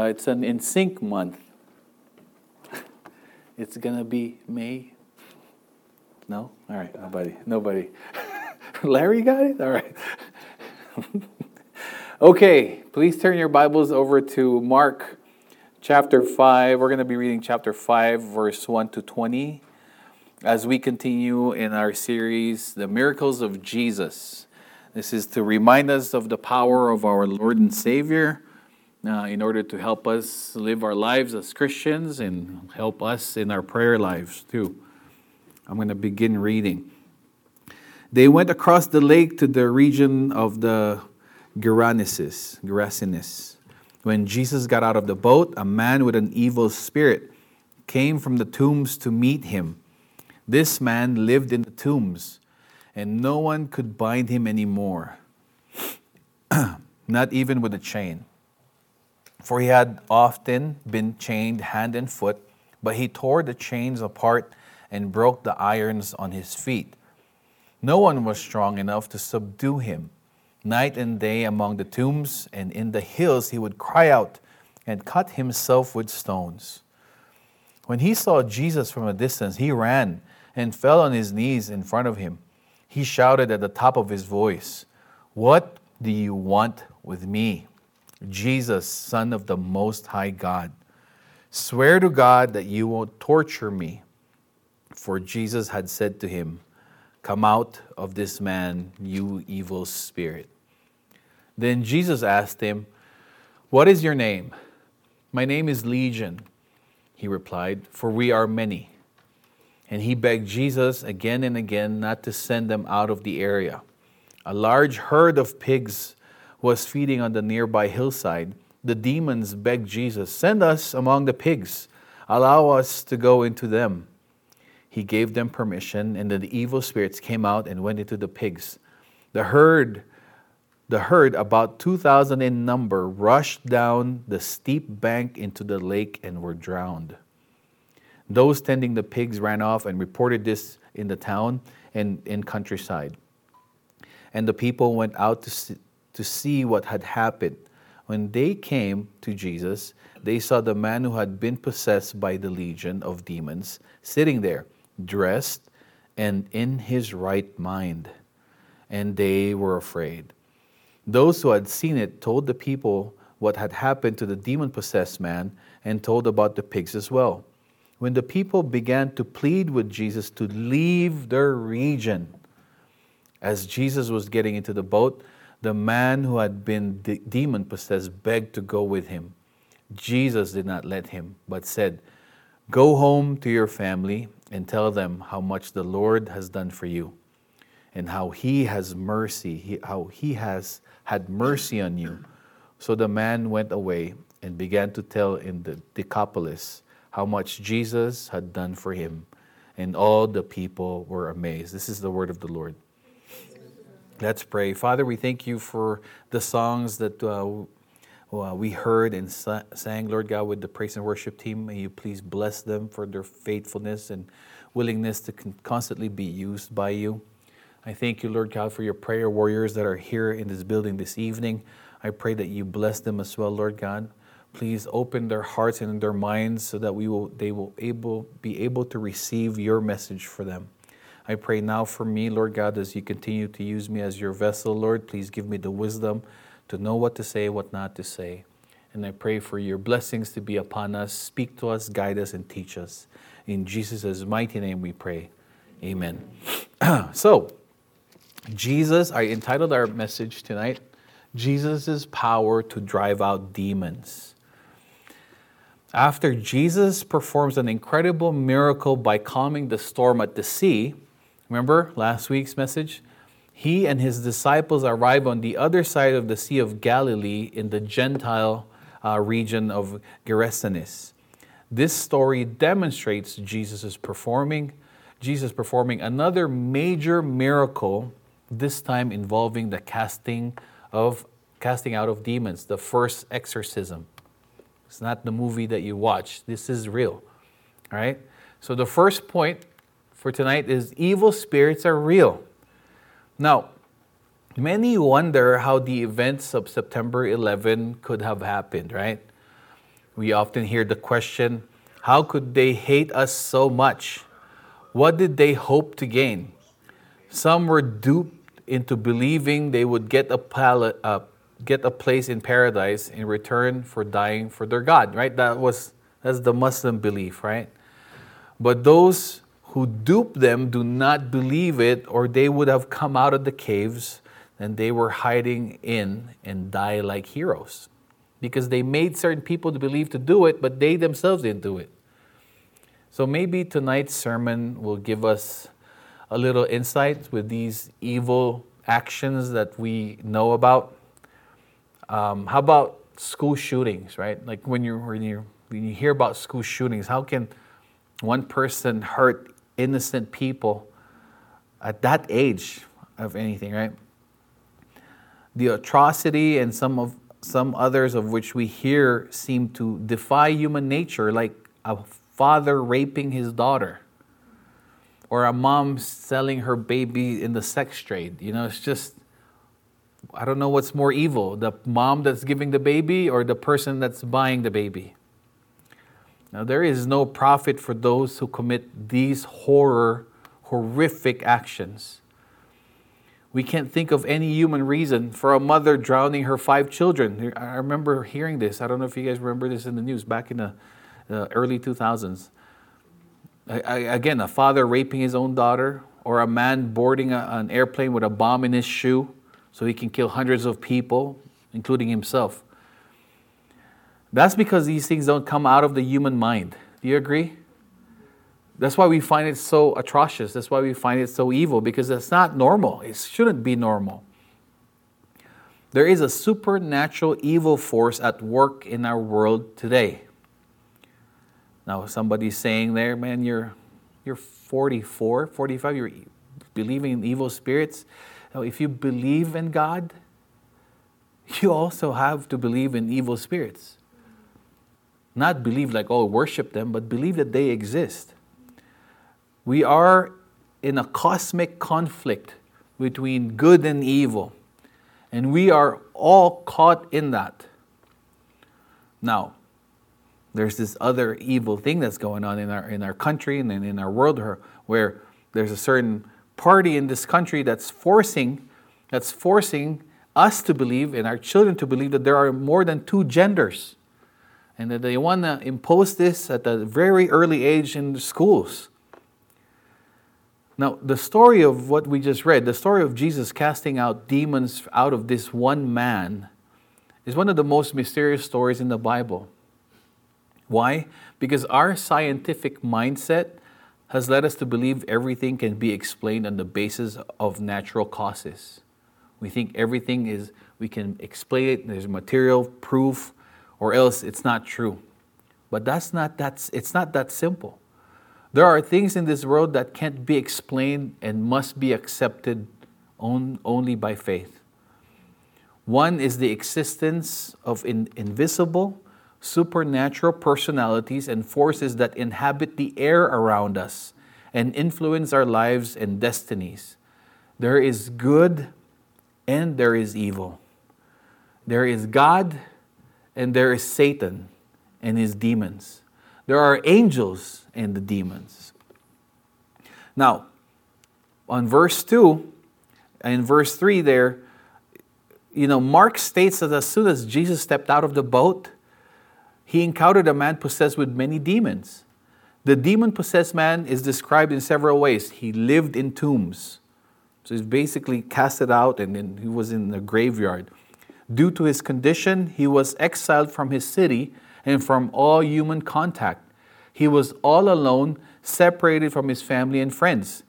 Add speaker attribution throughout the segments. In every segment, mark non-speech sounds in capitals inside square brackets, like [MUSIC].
Speaker 1: Uh, it's an NSYNC month. [LAUGHS] It's gonna be May. No? All right, nobody. Nobody. [LAUGHS] Larry got it? All right. [LAUGHS] okay, please turn your Bibles over to Mark chapter 5. We're to be reading chapter 5, verse 1 to 20, as we continue in our series, The Miracles of Jesus. This is to remind us of the power of our Lord and Savior uh, in order to help us live our lives as Christians and help us in our prayer lives too. I'm going to begin reading. They went across the lake to the region of the Gerasenes. Gerasenes. When Jesus got out of the boat, a man with an evil spirit came from the tombs to meet him. This man lived in the tombs, and no one could bind him anymore, [CLEARS THROAT] not even with a chain for he had often been chained hand and foot, but he tore the chains apart and broke the irons on his feet. No one was strong enough to subdue him. Night and day among the tombs and in the hills he would cry out and cut himself with stones. When he saw Jesus from a distance, he ran and fell on his knees in front of him. He shouted at the top of his voice, What do you want with me? Jesus, Son of the Most High God. Swear to God that you won't torture me. For Jesus had said to him, Come out of this man, you evil spirit. Then Jesus asked him, What is your name? My name is Legion, he replied, for we are many. And he begged Jesus again and again not to send them out of the area. A large herd of pigs was feeding on the nearby hillside, the demons begged Jesus, Send us among the pigs, allow us to go into them. He gave them permission, and the evil spirits came out and went into the pigs. The herd, the herd, about 2,000 in number, rushed down the steep bank into the lake and were drowned. Those tending the pigs ran off and reported this in the town and in countryside. And the people went out to to see what had happened. When they came to Jesus, they saw the man who had been possessed by the legion of demons sitting there, dressed and in his right mind. And they were afraid. Those who had seen it told the people what had happened to the demon possessed man and told about the pigs as well. When the people began to plead with Jesus to leave their region, as Jesus was getting into the boat, the man who had been de- demon possessed begged to go with him. Jesus did not let him, but said, Go home to your family and tell them how much the Lord has done for you and how he has mercy, how he has had mercy on you. So the man went away and began to tell in the Decapolis how much Jesus had done for him. And all the people were amazed. This is the word of the Lord. Let's pray. Father, we thank you for the songs that uh, we heard and sang, Lord God, with the praise and worship team. May you please bless them for their faithfulness and willingness to constantly be used by you. I thank you, Lord God, for your prayer warriors that are here in this building this evening. I pray that you bless them as well, Lord God. Please open their hearts and their minds so that we will, they will able, be able to receive your message for them. I pray now for me, Lord God, as you continue to use me as your vessel, Lord. Please give me the wisdom to know what to say, what not to say. And I pray for your blessings to be upon us. Speak to us, guide us, and teach us. In Jesus' mighty name we pray. Amen. [CLEARS THROAT] so, Jesus, I entitled our message tonight, Jesus' power to drive out demons. After Jesus performs an incredible miracle by calming the storm at the sea, Remember last week's message? He and his disciples arrive on the other side of the Sea of Galilee in the Gentile uh, region of Gerasenes. This story demonstrates Jesus is performing Jesus performing another major miracle, this time involving the casting of casting out of demons, the first exorcism. It's not the movie that you watch. This is real. All right? So the first point for tonight is evil spirits are real. Now, many wonder how the events of September 11 could have happened, right? We often hear the question how could they hate us so much? What did they hope to gain? Some were duped into believing they would get a, pal- uh, get a place in paradise in return for dying for their God, right? That was that's the Muslim belief, right? But those who dupe them do not believe it, or they would have come out of the caves and they were hiding in and die like heroes. Because they made certain people to believe to do it, but they themselves didn't do it. So maybe tonight's sermon will give us a little insight with these evil actions that we know about. Um, how about school shootings, right? Like when you when you when you hear about school shootings, how can one person hurt innocent people at that age of anything, right? The atrocity and some of some others of which we hear seem to defy human nature, like a father raping his daughter or a mom selling her baby in the sex trade. You know, it's just, I don't know what's more evil the mom that's giving the baby or the person that's buying the baby. Now, there is no profit for those who commit these horror, horrific actions. We can't think of any human reason for a mother drowning her five children. I remember hearing this. I don't know if you guys remember this in the news back in the, early 2000s again, a father raping his own daughter, or a man boarding a, an airplane with a bomb in his shoe so he can kill hundreds of people, including himself. That's because these things don't come out of the human mind. Do you agree? That's why we find it so atrocious. That's why we find it so evil, because it's not normal. It shouldn't be normal. There is a supernatural evil force at work in our world today. Now, somebody's saying there, man, you're, you're 44, 45, you're believing in evil spirits. Now, if you believe in God, [LAUGHS] you also have to believe in evil spirits. Not believe like, oh, worship them, but believe that they exist. We are in a cosmic conflict between good and evil, and we are all caught in that. Now, there's this other evil thing that's going on in our in our country and in our world where there's a certain party in this country that's forcing that's forcing us to believe and our children to believe that there are more than two genders and that they want to impose this at a very early age in schools now the story of what we just read the story of jesus casting out demons out of this one man is one of the most mysterious stories in the bible why? Because our scientific mindset has led us to believe everything can be explained on the basis of natural causes. We think everything is, we can explain it, there's material proof, or else it's not true. But that's not that, it's not that simple. There are things in this world that can't be explained and must be accepted on, only by faith. One is the existence of in, invisible supernatural personalities and forces that inhabit the air around us and influence our lives and destinies. There is good and there is evil. There is God and there is Satan and his demons. There are angels and the demons. Now, on verse 2 and verse 3 there, you know, Mark states that as soon as Jesus stepped out of the boat, he encountered a man possessed with many demons. The demon possessed man is described in several ways. He lived in tombs. So he's basically casted out and then he was in the graveyard. Due to his condition, he was exiled from his city and from all human contact. He was all alone, separated from his family and friends.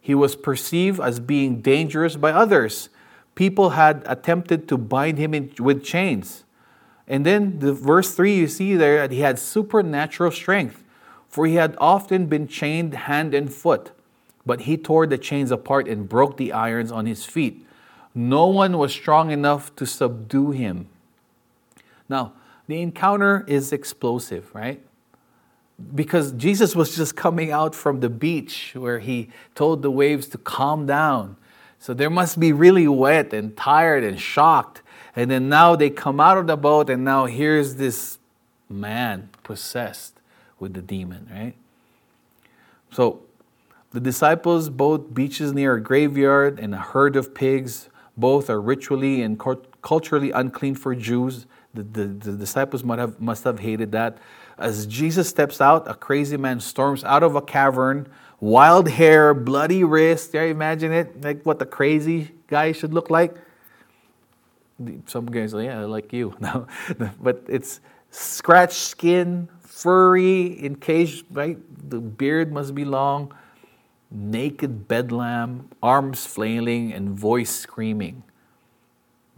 Speaker 1: He was perceived as being dangerous by others. People had attempted to bind him in, with chains. And then the verse 3 you see there that he had supernatural strength, for he had often been chained hand and foot, but he tore the chains apart and broke the irons on his feet. No one was strong enough to subdue him. Now, the encounter is explosive, right? Because Jesus was just coming out from the beach where he told the waves to calm down. So they must be really wet and tired and shocked. And then now they come out of the boat, and now here's this man possessed with the demon, right? So the disciples both beaches near a graveyard and a herd of pigs. Both are ritually and culturally unclean for Jews. The, the, the, disciples must have, must have hated that. As Jesus steps out, a crazy man storms out of a cavern, wild hair, bloody wrist. Yeah, imagine it, like what the crazy guy should look like. Some guys, yeah, like you. [LAUGHS] No, but it's scratched skin, furry, encased, right? The beard must be long, naked bedlam, arms flailing, and voice screaming.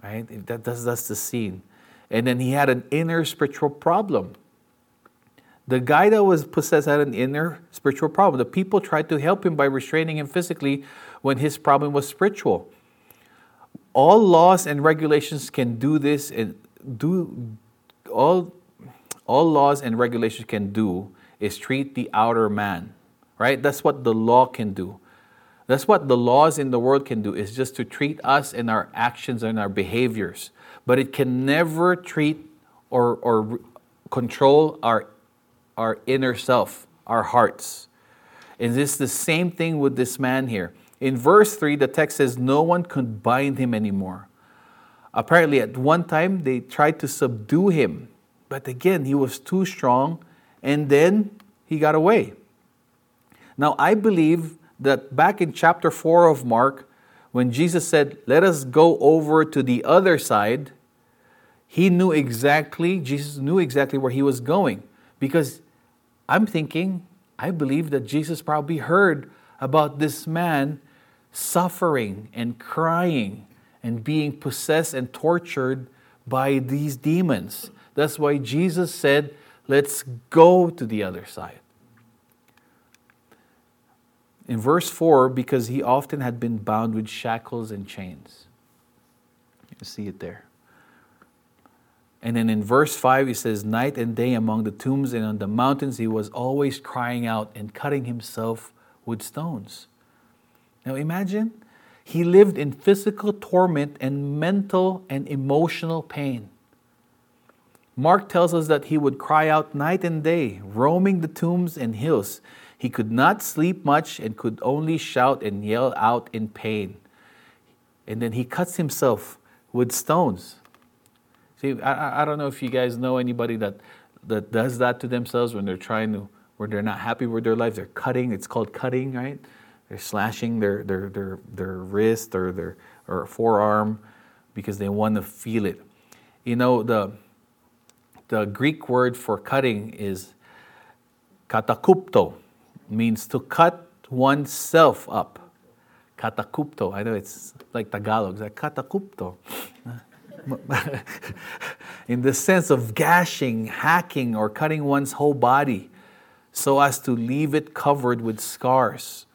Speaker 1: Right? That, that's, that's the scene. And then he had an inner spiritual problem. The guy that was possessed had an inner spiritual problem. The people tried to help him by restraining him physically when his problem was spiritual. All laws and regulations can do this and do all all laws and regulations can do is treat the outer man. Right? That's what the law can do. That's what the laws in the world can do is just to treat us and our actions and our behaviors. But it can never treat or, or control our our inner self, our hearts. And this is the same thing with this man here. In verse 3, the text says, No one could bind him anymore. Apparently, at one time, they tried to subdue him. But again, he was too strong, and then he got away. Now, I believe that back in chapter 4 of Mark, when Jesus said, Let us go over to the other side, he knew exactly, Jesus knew exactly where he was going because I'm thinking, I believe that Jesus probably heard about this man suffering and crying and being possessed and tortured by these demons. That's why Jesus said, Let's go to the other side. In verse 4, because he often had been bound with shackles and chains. You see it there. And then in verse 5, he says, Night and day among the tombs and on the mountains, he was always crying out and cutting himself with stones. Now imagine, he lived in physical torment and mental and emotional pain. Mark tells us that he would cry out night and day, roaming the tombs and hills. He could not sleep much and could only shout and yell out in pain. And then he cuts himself with stones. See, I, I don't know if you guys know anybody that, that does that to themselves when they're trying to, where they're not happy with their lives. They're cutting. It's called cutting, right? They're slashing their, their, their, their wrist or their or forearm because they want to feel it. You know, the, the Greek word for cutting is katakupto, means to cut oneself up. Katakupto. I know it's like Tagalog. It's like katakupto. [LAUGHS] in the sense of gashing, hacking, or cutting one's whole body so as to leave it covered with scars.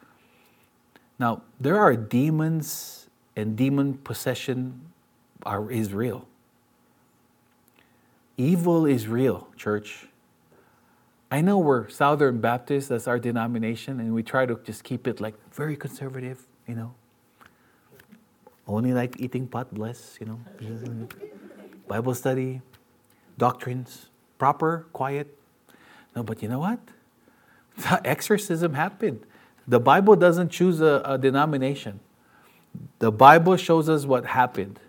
Speaker 1: Now, there are demons, and demon possession are, is real. Evil is real, church. I know we're Southern Baptists, that's our denomination, and we try to just keep it like very conservative, you know. Only like eating pot, bless, you know. [LAUGHS] Bible study, doctrines, proper, quiet. No, but you know what? [LAUGHS] The exorcism happened. The Bible doesn't choose a, a denomination. The Bible shows us what happened.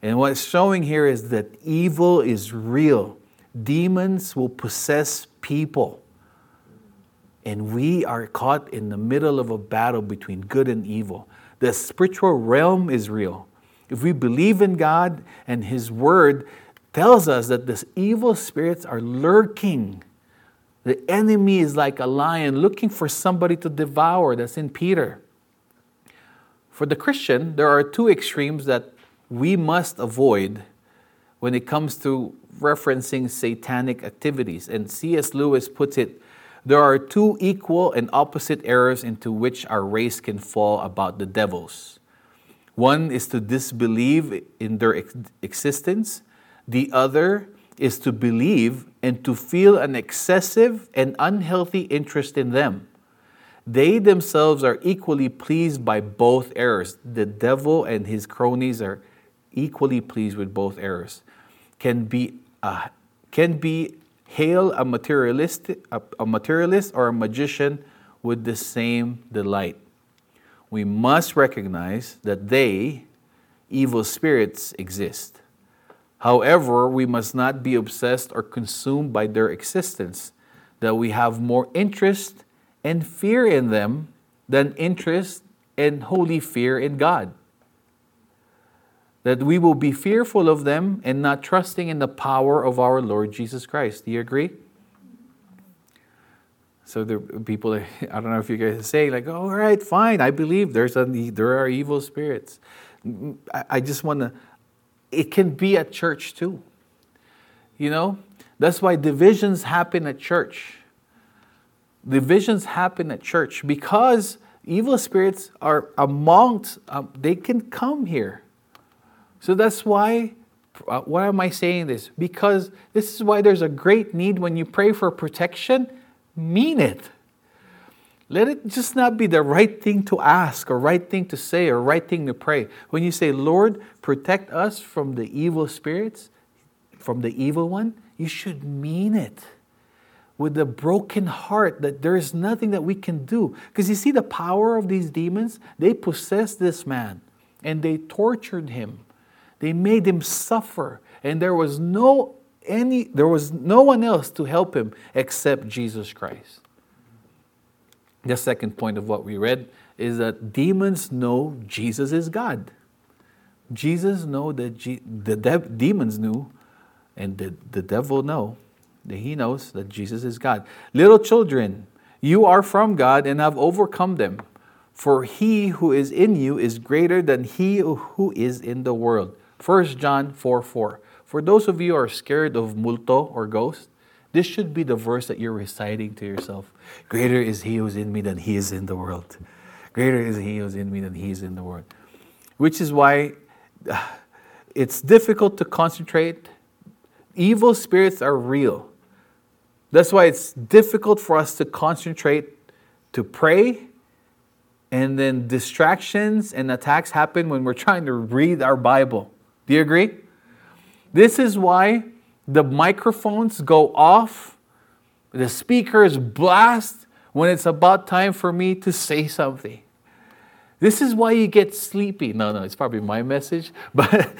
Speaker 1: And what's showing here is that evil is real. Demons will possess people. And we are caught in the middle of a battle between good and evil. The spiritual realm is real. If we believe in God and His Word tells us that these evil spirits are lurking, the enemy is like a lion looking for somebody to devour. That's in Peter. For the Christian, there are two extremes that we must avoid when it comes to referencing satanic activities. And C.S. Lewis puts it there are two equal and opposite errors into which our race can fall about the devils. One is to disbelieve in their ex- existence, the other is to believe and to feel an excessive and unhealthy interest in them. They themselves are equally pleased by both errors. The devil and his cronies are equally pleased with both errors. Can be, uh, can be hail a materialist, a, a materialist or a magician with the same delight. We must recognize that they, evil spirits, exist. However, we must not be obsessed or consumed by their existence, that we have more interest and fear in them than interest and holy fear in God. That we will be fearful of them and not trusting in the power of our Lord Jesus Christ. Do you agree? So the people, [LAUGHS] I don't know if you guys say like, oh, all right, fine, I believe there's a, there are evil spirits. I just want to. It can be at church too. You know, that's why divisions happen at church. Divisions happen at church because evil spirits are amongst. Um, they can come here. So that's why. Uh, why am I saying this? Because this is why there's a great need when you pray for protection mean it. Let it just not be the right thing to ask or right thing to say or right thing to pray. When you say, Lord, protect us from the evil spirits, from the evil one, you should mean it with a broken heart that there is nothing that we can do. Because you see the power of these demons? They possessed this man and they tortured him. They made him suffer. And there was no any there was no one else to help him except Jesus Christ. The second point of what we read is that demons know Jesus is God. Jesus know that G, the de- demons knew and the, the devil know that he knows that Jesus is God. Little children, you are from God and have overcome them. For he who is in you is greater than he who is in the world. 1 John 4 4. For those of you who are scared of multo or ghost, this should be the verse that you're reciting to yourself. Greater is he who is in me than he is in the world. Greater is he who is in me than he is in the world. Which is why [SIGHS] it's difficult to concentrate. Evil spirits are real. That's why it's difficult for us to concentrate, to pray, and then distractions and attacks happen when we're trying to read our Bible. Do you agree? This is why the microphones go off, the speakers blast when it's about time for me to say something. This is why you get sleepy. No, no, it's probably my message, [LAUGHS] but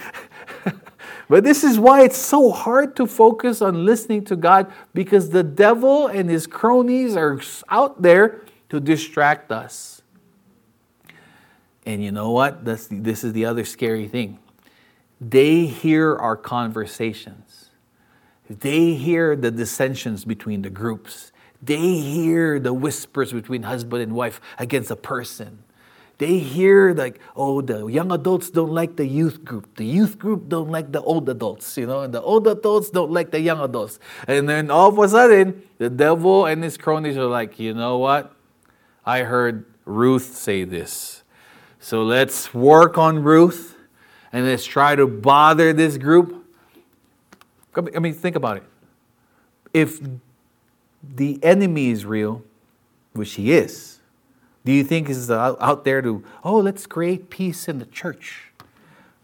Speaker 1: but this is why it's so hard to focus on listening to God because the devil and his cronies are out there to distract us. And you know what? That's, this is the other scary thing. They hear our conversations. They hear the dissensions between the groups. They hear the whispers between husband and wife against a person. They hear like, oh, the young adults don't like the youth group. The youth group don't like the old adults, you know, and the old adults don't like the young adults. And then all of a sudden, the devil and his cronies are like, you know what? I heard Ruth say this. So let's work on Ruth and let's try to bother this group. I mean, think about it. If the enemy is real, which he is, do you think he's out there to, oh, let's create peace in the church?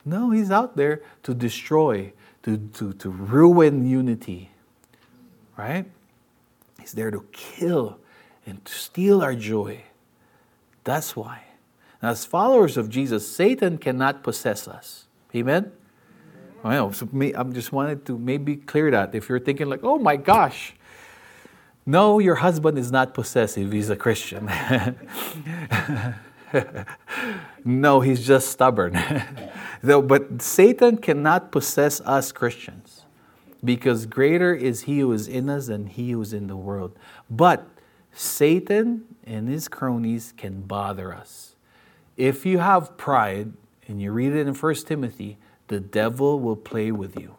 Speaker 1: No, he's out there to destroy, to, to, to ruin unity, right? He's there to kill and to steal our joy. That's why. As followers of Jesus, Satan cannot possess us. Amen? So me, I'm just wanted to maybe clear that. If you're thinking like, oh my gosh, no, your husband is not possessive. He's a Christian. [LAUGHS] no, he's just stubborn. [LAUGHS] but Satan cannot possess us Christians because greater is he who is in us than he who is in the world. But Satan and his cronies can bother us. If you have pride, and you read it in 1 Timothy, the devil will play with you.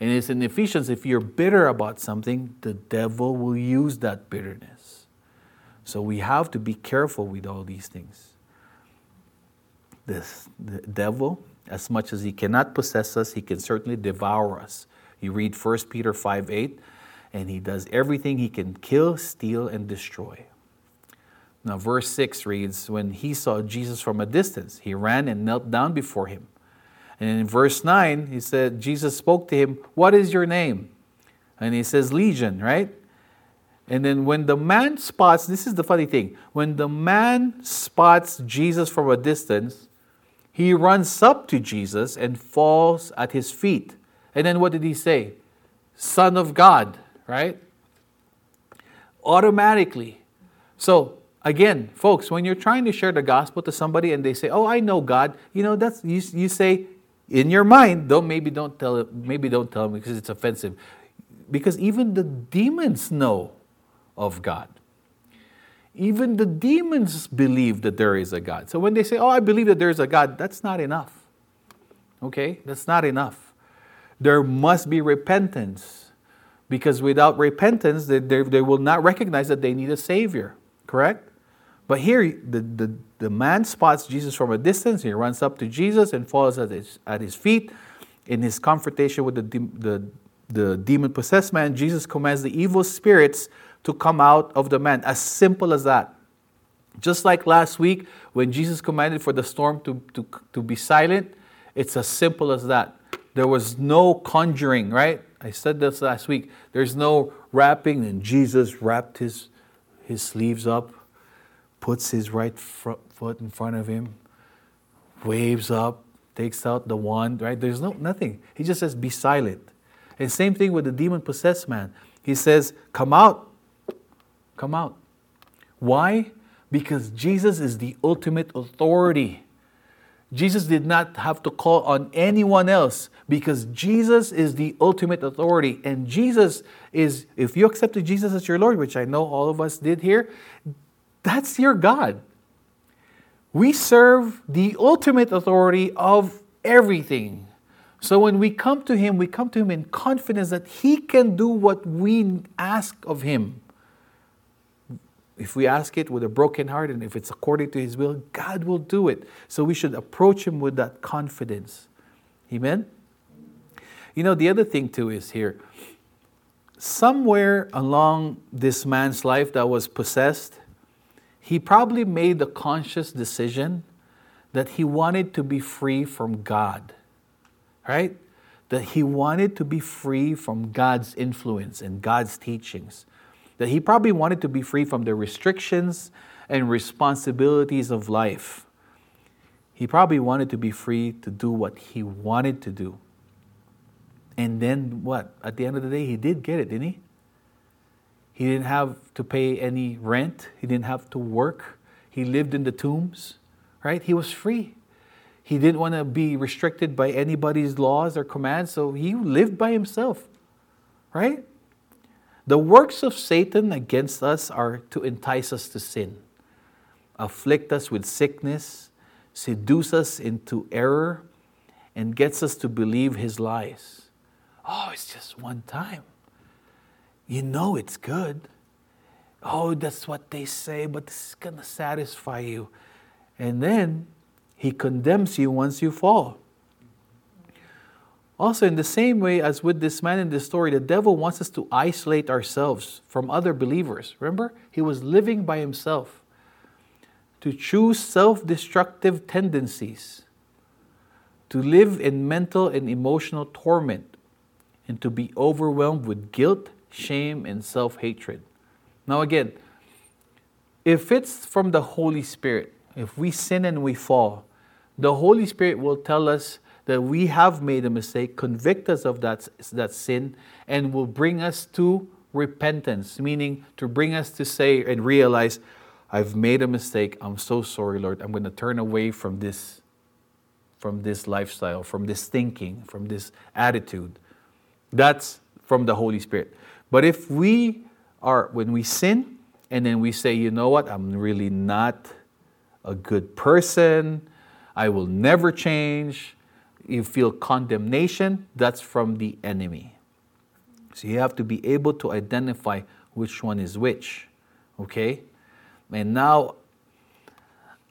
Speaker 1: And it's in Ephesians, if you're bitter about something, the devil will use that bitterness. So we have to be careful with all these things. This, the devil, as much as he cannot possess us, he can certainly devour us. You read 1 Peter 5 8, and he does everything he can kill, steal, and destroy. Now, verse 6 reads When he saw Jesus from a distance, he ran and knelt down before him. And in verse 9, he said, Jesus spoke to him, What is your name? And he says legion, right? And then when the man spots, this is the funny thing, when the man spots Jesus from a distance, he runs up to Jesus and falls at his feet. And then what did he say? Son of God, right? Automatically. So, again, folks, when you're trying to share the gospel to somebody and they say, "Oh, I know God," you know, that's you, you say in your mind, don't maybe don't tell maybe don't tell them because it's offensive. Because even the demons know of God. Even the demons believe that there is a God. So when they say, Oh, I believe that there is a God, that's not enough. Okay? That's not enough. There must be repentance. Because without repentance, they, they, they will not recognize that they need a Savior. Correct? But here, the, the, the man spots Jesus from a distance. He runs up to Jesus and falls at his, at his feet. In his confrontation with the, the, the demon possessed man, Jesus commands the evil spirits to come out of the man. As simple as that. Just like last week when Jesus commanded for the storm to, to, to be silent, it's as simple as that. There was no conjuring, right? I said this last week. There's no wrapping, and Jesus wrapped his, his sleeves up, puts his right foot in front of him, waves up, takes out the wand, right? There's no nothing. He just says, be silent. And same thing with the demon possessed man. He says, come out, come out. Why? Because Jesus is the ultimate authority. Jesus did not have to call on anyone else because Jesus is the ultimate authority. And Jesus is, if you accepted Jesus as your Lord, which I know all of us did here, that's your God. We serve the ultimate authority of everything. So when we come to Him, we come to Him in confidence that He can do what we ask of Him if we ask it with a broken heart and if it's according to His will, God will do it. So we should approach Him with that confidence. Amen? You know, the other thing too is here somewhere along this man's life that was possessed, he probably made the conscious decision that he wanted to be free from God, right? That he wanted to be free from God's influence and God's teachings that he probably wanted to be free from the restrictions and responsibilities of life. He probably wanted to be free to do what he wanted to do. And then what? At the end of the day, he did get it, didn't he? He didn't have to pay any rent, he didn't have to work, he lived in the tombs, right? He was free. He didn't want to be restricted by anybody's laws or commands, so he lived by himself, right? The works of Satan against us are to entice us to sin, afflict us with sickness, seduce us into error, and gets us to believe his lies. Oh, it's just one time. You know it's good. Oh, that's what they say, but this is going to satisfy you. And then he condemns you once you fall. Also, in the same way as with this man in this story, the devil wants us to isolate ourselves from other believers. Remember? He was living by himself. To choose self destructive tendencies, to live in mental and emotional torment, and to be overwhelmed with guilt, shame, and self hatred. Now, again, if it's from the Holy Spirit, if we sin and we fall, the Holy Spirit will tell us that we have made a mistake, convict us of that, that sin, and will bring us to repentance, meaning to bring us to say and realize, I've made a mistake. I'm so sorry, Lord. I'm going to turn away from this, from this lifestyle, from this thinking, from this attitude. That's from the Holy Spirit. But if we are, when we sin, and then we say, you know what, I'm really not a good person, I will never change, you feel condemnation, that's from the enemy. So you have to be able to identify which one is which. Okay? And now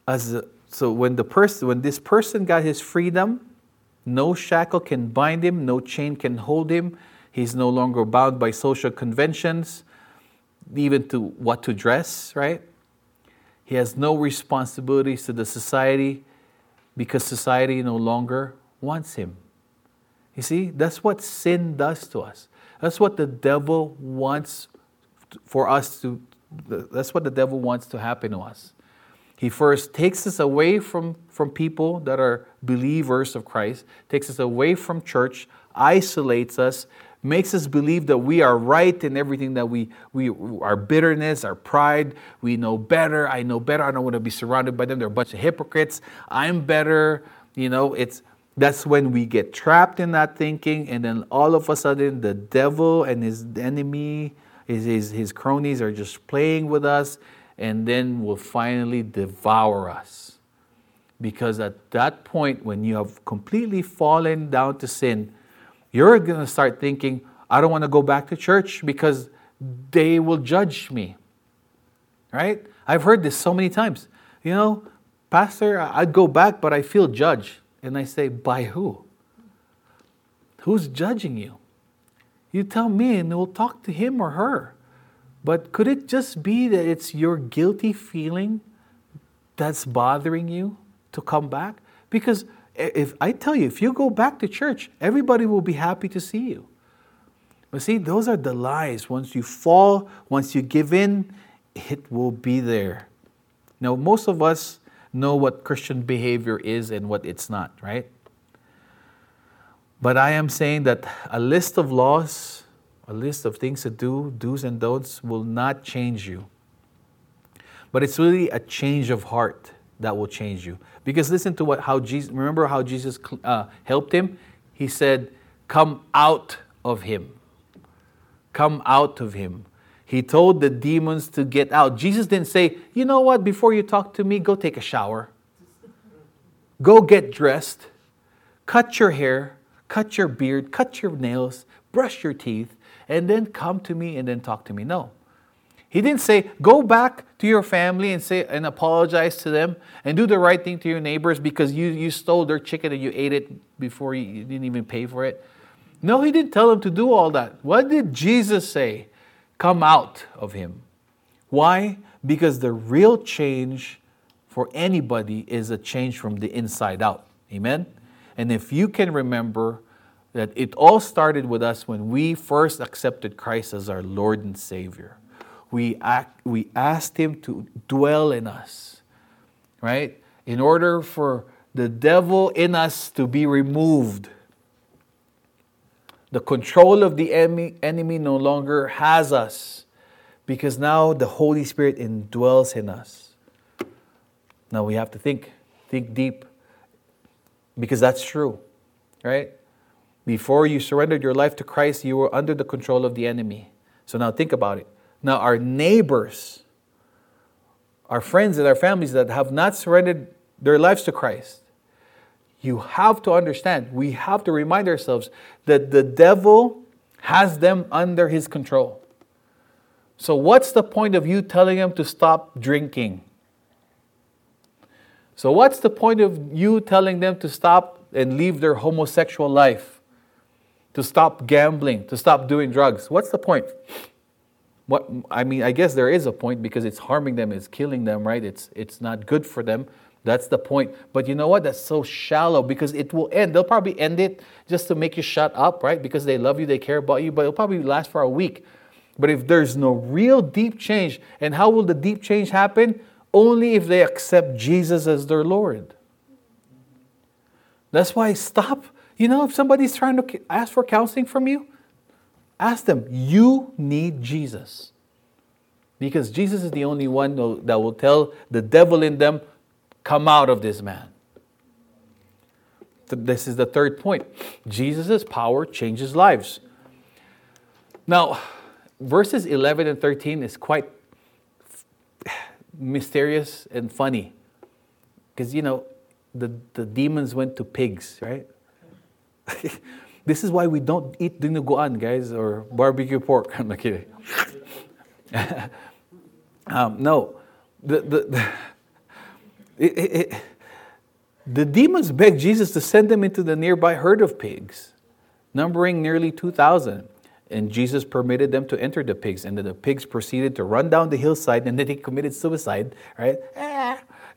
Speaker 1: as a, so when the person when this person got his freedom, no shackle can bind him, no chain can hold him. He's no longer bound by social conventions, even to what to dress, right? He has no responsibilities to the society because society no longer wants him. You see, that's what sin does to us. That's what the devil wants for us to, that's what the devil wants to happen to us. He first takes us away from, from people that are believers of Christ, takes us away from church, isolates us, makes us believe that we are right in everything that we, we our bitterness, our pride, we know better, I know better, I don't want to be surrounded by them, they're a bunch of hypocrites, I'm better, you know, it's that's when we get trapped in that thinking, and then all of a sudden the devil and his enemy, his, his, his cronies are just playing with us, and then will finally devour us. Because at that point, when you have completely fallen down to sin, you're going to start thinking, I don't want to go back to church because they will judge me. Right? I've heard this so many times. You know, Pastor, I'd go back, but I feel judged. And I say, By who? Who's judging you? You tell me, and we'll talk to him or her. But could it just be that it's your guilty feeling that's bothering you to come back? Because if I tell you, if you go back to church, everybody will be happy to see you. But see, those are the lies. Once you fall, once you give in, it will be there. Now, most of us know what Christian behavior is and what it's not, right? But I am saying that a list of laws, a list of things to do, do's and don'ts, will not change you. But it's really a change of heart that will change you. Because listen to what how Jesus remember how Jesus uh, helped him. He said, "Come out of him. Come out of him." He told the demons to get out. Jesus didn't say, "You know what? Before you talk to me, go take a shower. Go get dressed. Cut your hair, cut your beard, cut your nails, brush your teeth, and then come to me and then talk to me." No. He didn't say, go back to your family and say and apologize to them and do the right thing to your neighbors because you, you stole their chicken and you ate it before you, you didn't even pay for it. No, he didn't tell them to do all that. What did Jesus say? Come out of him. Why? Because the real change for anybody is a change from the inside out. Amen? And if you can remember that it all started with us when we first accepted Christ as our Lord and Savior we, act, we asked Him to dwell in us, right? In order for the devil in us to be removed. The control of the enemy, enemy no longer has us because now the Holy Spirit indwells in us. Now we have to think, think deep because that's true, right? Before you surrendered your life to Christ, you were under the control of the enemy. So now think about it. Now, our neighbors, our friends and our families that have not surrendered their lives to Christ, you have to understand, we have to remind ourselves that the devil has them under his control. So, what's the point of you telling them to stop drinking? So, what's the point of you telling them to stop and leave their homosexual life? To stop gambling, to stop doing drugs? What's the point? What I mean, I guess there is a point because it's harming them, it's killing them, right? It's it's not good for them. That's the point. But you know what? That's so shallow because it will end. They'll probably end it just to make you shut up, right? Because they love you, they care about you, but it'll probably last for a week. But if there's no real deep change, and how will the deep change happen? Only if they accept Jesus as their Lord. That's why stop. You know, if somebody's trying to ask for counseling from you, Ask them, you need Jesus. Because Jesus is the only one that will tell the devil in them, come out of this man. This is the third point. Jesus' power changes lives. Now, verses 11 and 13 is quite mysterious and funny. Because, you know, the, the demons went to pigs, right? [LAUGHS] This is why we don't eat dinuguan, guys, or barbecue pork. [LAUGHS] I'm not kidding. [LAUGHS] um, no, the, the, the, [LAUGHS] it, it, the demons begged Jesus to send them into the nearby herd of pigs, numbering nearly 2,000. And Jesus permitted them to enter the pigs. And then the pigs proceeded to run down the hillside and then they committed suicide, right?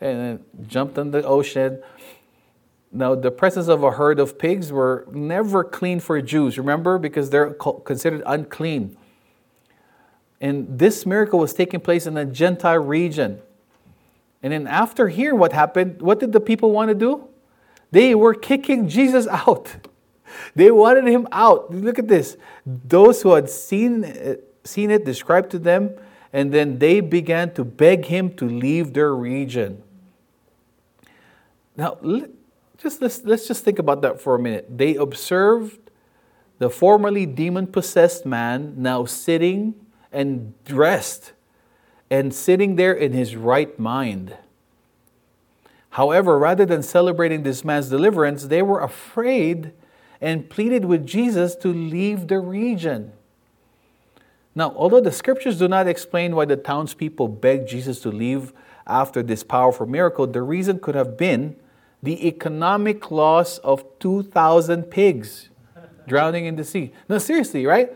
Speaker 1: And then jumped in the ocean. Now, the presence of a herd of pigs were never clean for Jews, remember, because they're considered unclean. And this miracle was taking place in a Gentile region. And then after hearing what happened, what did the people want to do? They were kicking Jesus [LAUGHS] out. They wanted him out. Look at this. Those who had seen, uh, seen it described to them, and then they began to beg him to leave their region. Now, just let's, let's just think about that for a minute. They observed the formerly demon possessed man now sitting and dressed and sitting there in his right mind. However, rather than celebrating this man's deliverance, they were afraid and pleaded with Jesus to leave the region. Now, although the scriptures do not explain why the townspeople begged Jesus to leave after this powerful miracle, the reason could have been the economic loss of 2,000 pigs drowning in the sea. No, seriously, right?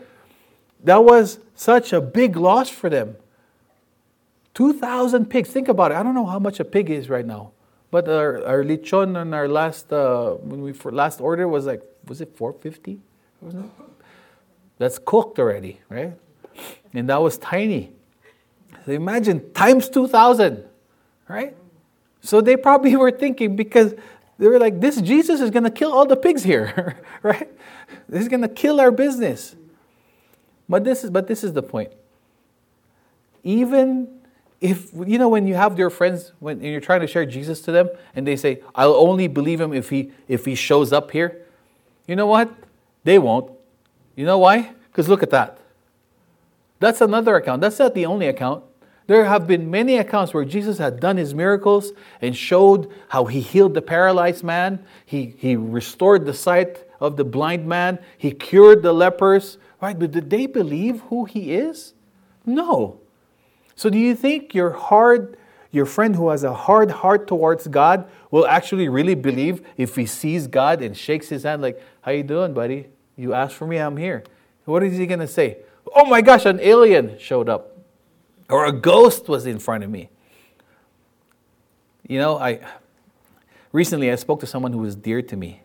Speaker 1: That was such a big loss for them. 2,000 pigs. Think about it. I don't know how much a pig is right now. But our, our lechon on our last, uh, when we last order was like was it 450? Wasn't it? That's cooked already, right? And that was tiny. So imagine times 2,000, right? So they probably [LAUGHS] were thinking because they were like, this Jesus is going to kill all the pigs here, [LAUGHS] right? This is going to kill our business. But this is but this is the point. Even if you know when you have your friends when you're trying to share Jesus to them and they say, "I'll only believe him if he if he shows up here." You know what? They won't. You know why? Because look at that. That's another account. That's not the only account. There have been many accounts where Jesus had done his miracles and showed how he healed the paralyzed man, he, he restored the sight of the blind man, he cured the lepers. Right? But did they believe who he is? No. So do you think your hard your friend who has a hard heart towards God will actually really believe if he sees God and shakes his hand like, "How you doing, buddy? You asked for me, I'm here." What is he going to say? "Oh my gosh, an alien showed up." Or a ghost was in front of me. You know, I recently I spoke to someone who was dear to me.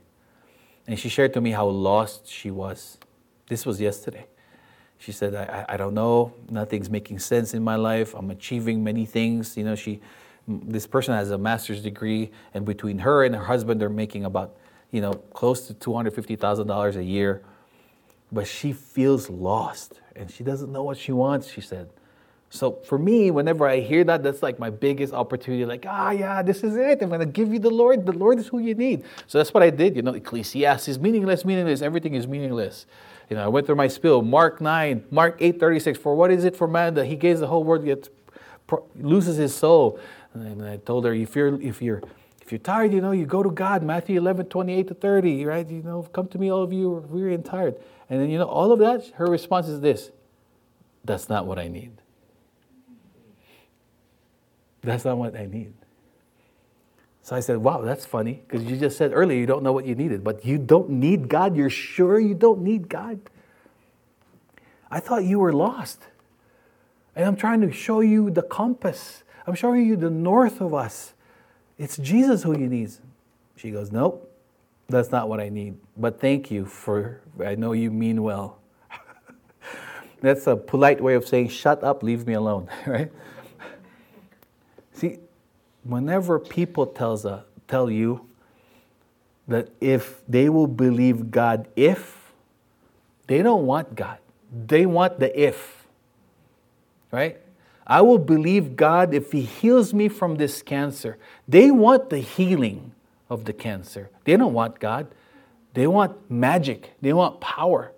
Speaker 1: And she shared to me how lost she was. This was yesterday. She said, I, I don't know, nothing's making sense in my life. I'm achieving many things. You know, she, this person has a master's degree, and between her and her husband, they're making about, you know, close to $250,000 a year. But she feels lost, and she doesn't know what she wants, she said. So for me, whenever I hear that, that's like my biggest opportunity. Like, ah, yeah, this is it. I'm to give you the Lord. The Lord is who you need. So that's what I did. You know, Ecclesiastes, meaningless, meaningless. Everything is meaningless. You know, I went through my spill. Mark 9, Mark 8, 36. For what is it for man that he gains the whole world yet loses his soul? And I told her, if you're, if you're, if you're tired, you know, you go to God. Matthew 11, 28 to 30, right? You know, come to me, all of you weary and tired. And then, you know, all of that, her response is this that's not what I need. That's not what I need. So I said, Wow, that's funny, because you just said earlier you don't know what you needed, but you don't need God. You're sure you don't need God? I thought you were lost. And I'm trying to show you the compass. I'm showing you the north of us. It's Jesus who you need. She goes, Nope, that's not what I need. But thank you for, I know you mean well. [LAUGHS] that's a polite way of saying, Shut up, leave me alone, [LAUGHS] right? See, whenever people tells a, tell you that if they will believe God if, they don't want God. They want the if. Right? I will believe God if He heals me from this cancer. They want the healing of the cancer. They don't want God. They want magic. They want power.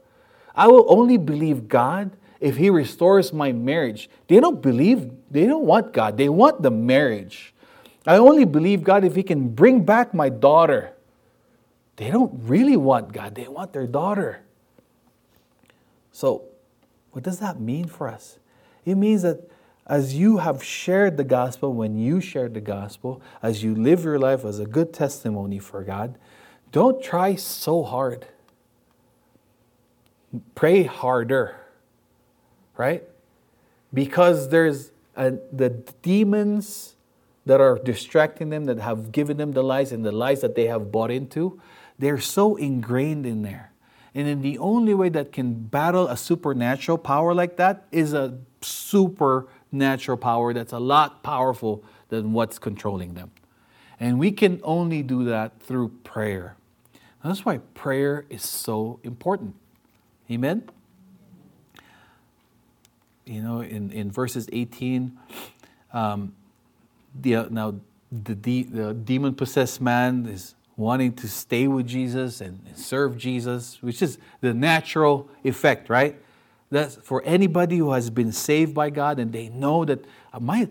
Speaker 1: I will only believe God if He restores my marriage. They don't believe, they don't want God. They want the marriage. I only believe God if He can bring back my daughter. They don't really want God, they want their daughter. So, what does that mean for us? It means that as you have shared the gospel, when you shared the gospel, as you live your life as a good testimony for God, don't try so hard. Pray harder, right? Because there's a, the demons that are distracting them, that have given them the lies and the lies that they have bought into, they're so ingrained in there. And then the only way that can battle a supernatural power like that is a supernatural power that's a lot powerful than what's controlling them. And we can only do that through prayer. That's why prayer is so important. Amen? You know, in, in verses 18, um, the, uh, now the, de- the demon possessed man is wanting to stay with Jesus and, serve Jesus, which is the natural effect, right? That's for anybody who has been saved by God and they know that uh, my,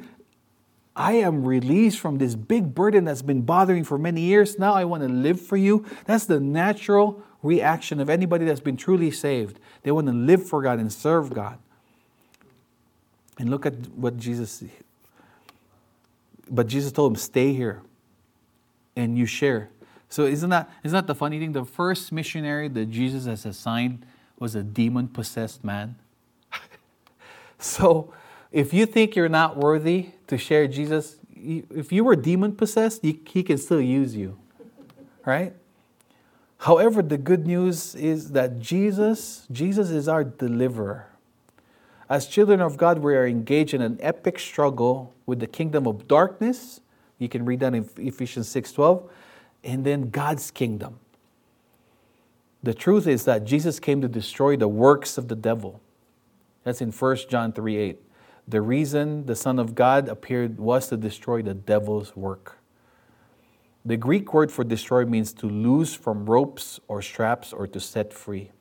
Speaker 1: I am released from this big burden that's been bothering for many years. Now I want to live for you. That's the natural reaction of anybody that's been truly saved. They want to live for God and serve God. And look at what Jesus but Jesus told him, stay here and you share. So isn't that isn't that the funny thing? The first missionary that Jesus has assigned was a demon possessed man. [LAUGHS] so if you think you're not worthy to share Jesus, if you were demon possessed, he can still use you. Right? However, the good news is that Jesus, Jesus is our deliverer. As children of God, we are engaged in an epic struggle with the kingdom of darkness. You can read that in Ephesians 6:12, and then God's kingdom. The truth is that Jesus came to destroy the works of the devil. That's in 1 John 3 8. The reason the Son of God appeared was to destroy the devil's work. The Greek word for destroy means to loose from ropes or straps or to set free.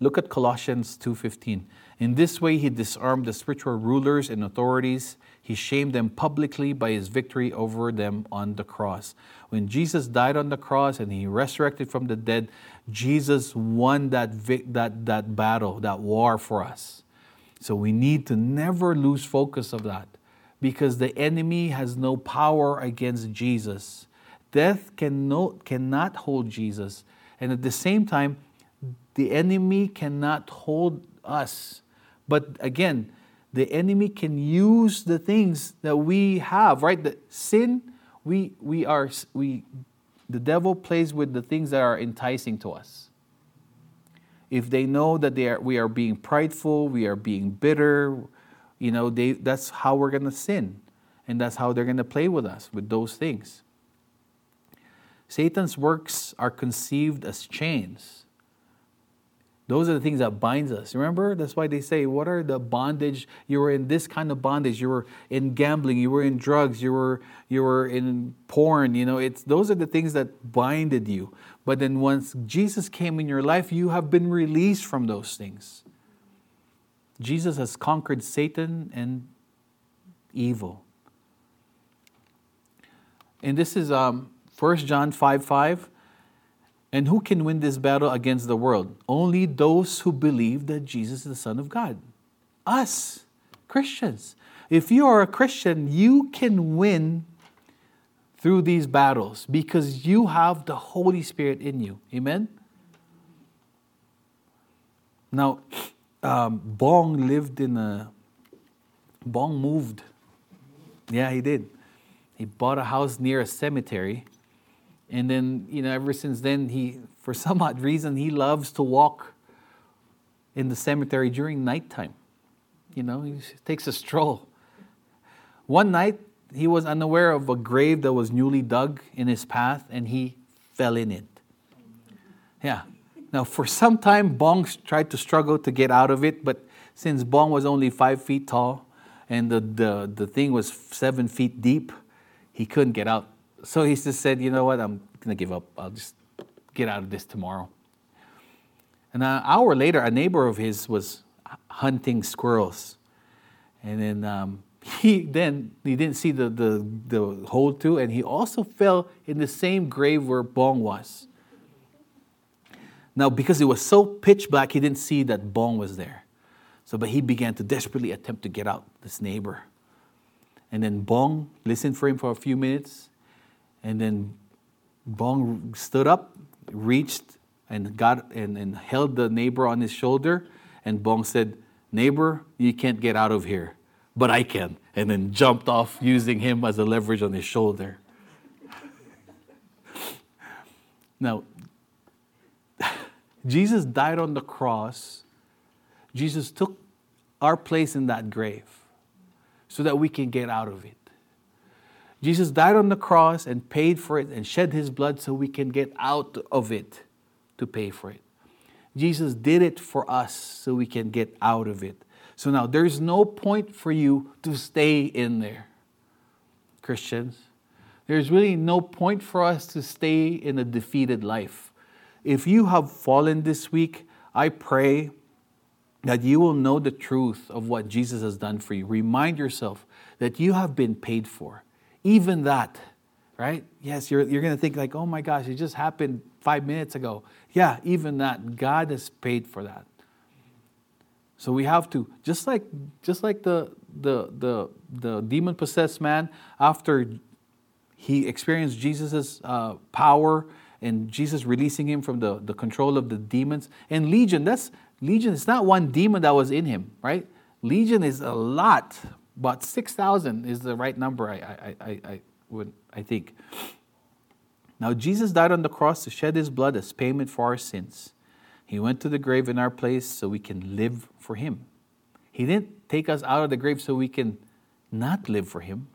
Speaker 1: Look at Colossians 2:15. In this way he disarmed the spiritual rulers and authorities. He shamed them publicly by his victory over them on the cross. When Jesus died on the cross and he resurrected from the dead, Jesus won that, that, that battle, that war for us. So we need to never lose focus of that because the enemy has no power against Jesus. Death can no, cannot hold Jesus. And at the same time, the enemy cannot hold us. But again, the enemy can use the things that we have, right? The sin, we, we are, we, the devil plays with the things that are enticing to us if they know that they are, we are being prideful, we are being bitter, you know, they, that's how we're going to sin. And that's how they're going to play with us, with those things. Satan's works are conceived as chains. Those are the things that binds us. Remember? That's why they say, what are the bondage? You were in this kind of bondage. You were in gambling. You were in drugs. You were you were in porn. You know, it's those are the things that binded you. But then once Jesus came in your life, you have been released from those things. Jesus has conquered Satan and evil. And this is um, 1 John 5 5. And who can win this battle against the world? Only those who believe that Jesus is the Son of God. Us, Christians. If you are a Christian, you can win through these battles because you have the Holy Spirit in you. Amen? Now, um, Bong lived in a. Bong moved. Yeah, he did. He bought a house near a cemetery and then, you know, ever since then, he, for some odd reason, he loves to walk in the cemetery during nighttime. You know, he takes a stroll. One night, he was unaware of a grave that was newly dug in his path, and he fell in it. Yeah. Now, for some time, Bong tried to struggle to get out of it, but since Bong was only five feet tall and the, the, the thing was seven feet deep, he couldn't get out so he just said, you know what, I'm going to give up. I'll just get out of this tomorrow. And an hour later, a neighbor of his was hunting squirrels. And then um, [LAUGHS] he then he didn't see the, the, the hole too, and he also fell in the same grave where Bong was. Now, because it was so pitch black, he didn't see that Bong was there. So, but he began to desperately attempt to get out, this neighbor. And then Bong listened for him for a few minutes, and then Bong stood up, reached, and got and, and held the neighbor on his shoulder. And Bong said, Neighbor, you can't get out of here. but I can. And then jumped off using him as a leverage on his shoulder. [LAUGHS] Now, [LAUGHS] Jesus died on the cross. Jesus took our place in that grave so that we can get out of it. Jesus died on the cross and paid for it and shed his blood so we can get out of it to pay for it. Jesus did it for us so we can get out of it. So now there's no point for you to stay in there, Christians. There's really no point for us to stay in a defeated life. If you have fallen this week, I pray that you will know the truth of what Jesus has done for you. Remind yourself that you have been paid for. Even that, right? Yes, you're, you're going to think, like, oh my gosh, it just happened five minutes ago. Yeah, even that. God has paid for that. So we have to, just like, just like the, the, the, the demon possessed man, after he experienced Jesus' uh, power and Jesus releasing him from the, the control of the demons. And Legion, that's Legion, it's not one demon that was in him, right? Legion is a lot, but 6,000 is the right number, I, I, I, I, would, I think. Now, Jesus died on the cross to shed his blood as payment for our sins. He went to the grave in our place so we can live for him. He didn't take us out of the grave so we can not live for him.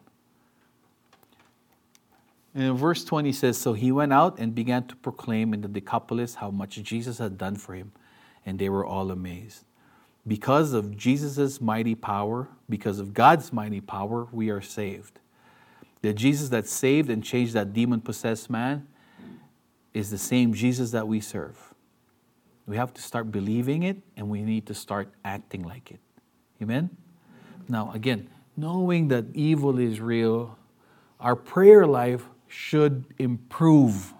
Speaker 1: And in verse 20 says, So he went out and began to proclaim in the Decapolis how much Jesus had done for him, and they were all amazed. Because of Jesus' mighty power, because of God's mighty power, we are saved. The Jesus that saved and changed that demon possessed man is the same Jesus that we serve. We have to start believing it and we need to start acting like it. Amen? Now, again, knowing that evil is real, our prayer life should improve.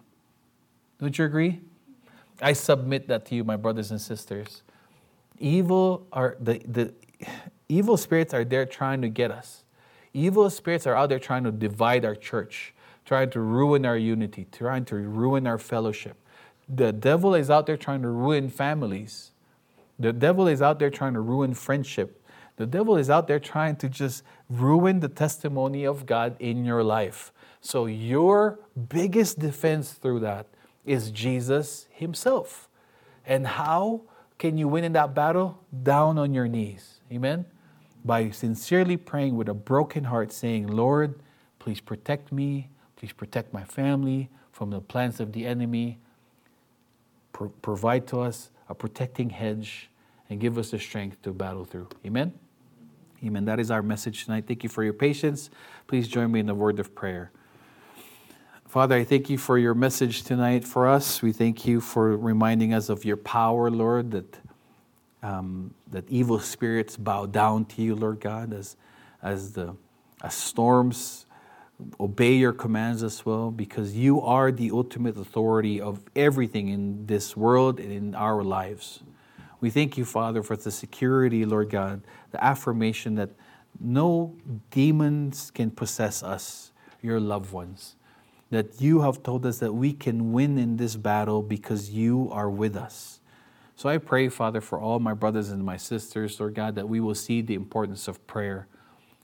Speaker 1: Don't you agree? I submit that to you, my brothers and sisters. Evil are the, the evil spirits are there trying to get us. Evil spirits are out there trying to divide our church, trying to ruin our unity, trying to ruin our fellowship. The devil is out there trying to ruin families. The devil is out there trying to ruin friendship. The devil is out there trying to just ruin the testimony of God in your life. So, your biggest defense through that is Jesus Himself. And how can you win in that battle? Down on your knees. Amen? By sincerely praying with a broken heart, saying, Lord, please protect me, please protect my family from the plans of the enemy. Pro- provide to us a protecting hedge and give us the strength to battle through. Amen? Amen. That is our message tonight. Thank you for your patience. Please join me in the word of prayer. Father, I thank you for your message tonight for us. We thank you for reminding us of your power, Lord, that, um, that evil spirits bow down to you, Lord God, as, as, the, as storms obey your commands as well, because you are the ultimate authority of everything in this world and in our lives. We thank you, Father, for the security, Lord God, the affirmation that no demons can possess us, your loved ones that you have told us that we can win in this battle because you are with us. So I pray, Father, for all my brothers and my sisters, Lord God, that we will see the importance of prayer,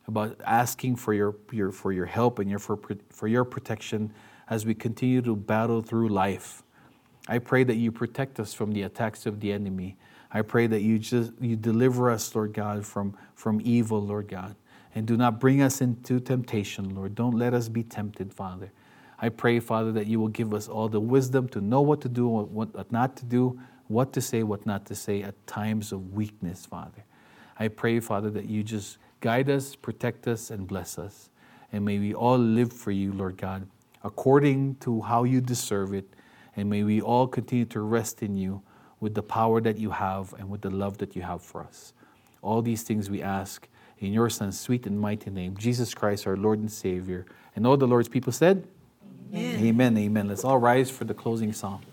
Speaker 1: about asking for your, your, for your help and your, for, for your protection as we continue to battle through life. I pray that you protect us from the attacks of the enemy. I pray that you just you deliver us, Lord God, from, from evil, Lord God. And do not bring us into temptation, Lord. Don't let us be tempted, Father. I pray, Father, that you will give us all the wisdom to know what to do, what not to do, what to say, what not to say at times of weakness, Father. I pray, Father, that you just guide us, protect us, and bless us. And may we all live for you, Lord God, according to how you deserve it. And may we all continue to rest in you with the power that you have and with the love that you have for us. All these things we ask in your Son's sweet and mighty name, Jesus Christ, our Lord and Savior. And all the Lord's people said, Amen. Amen. Amen. Let's all rise for the closing song.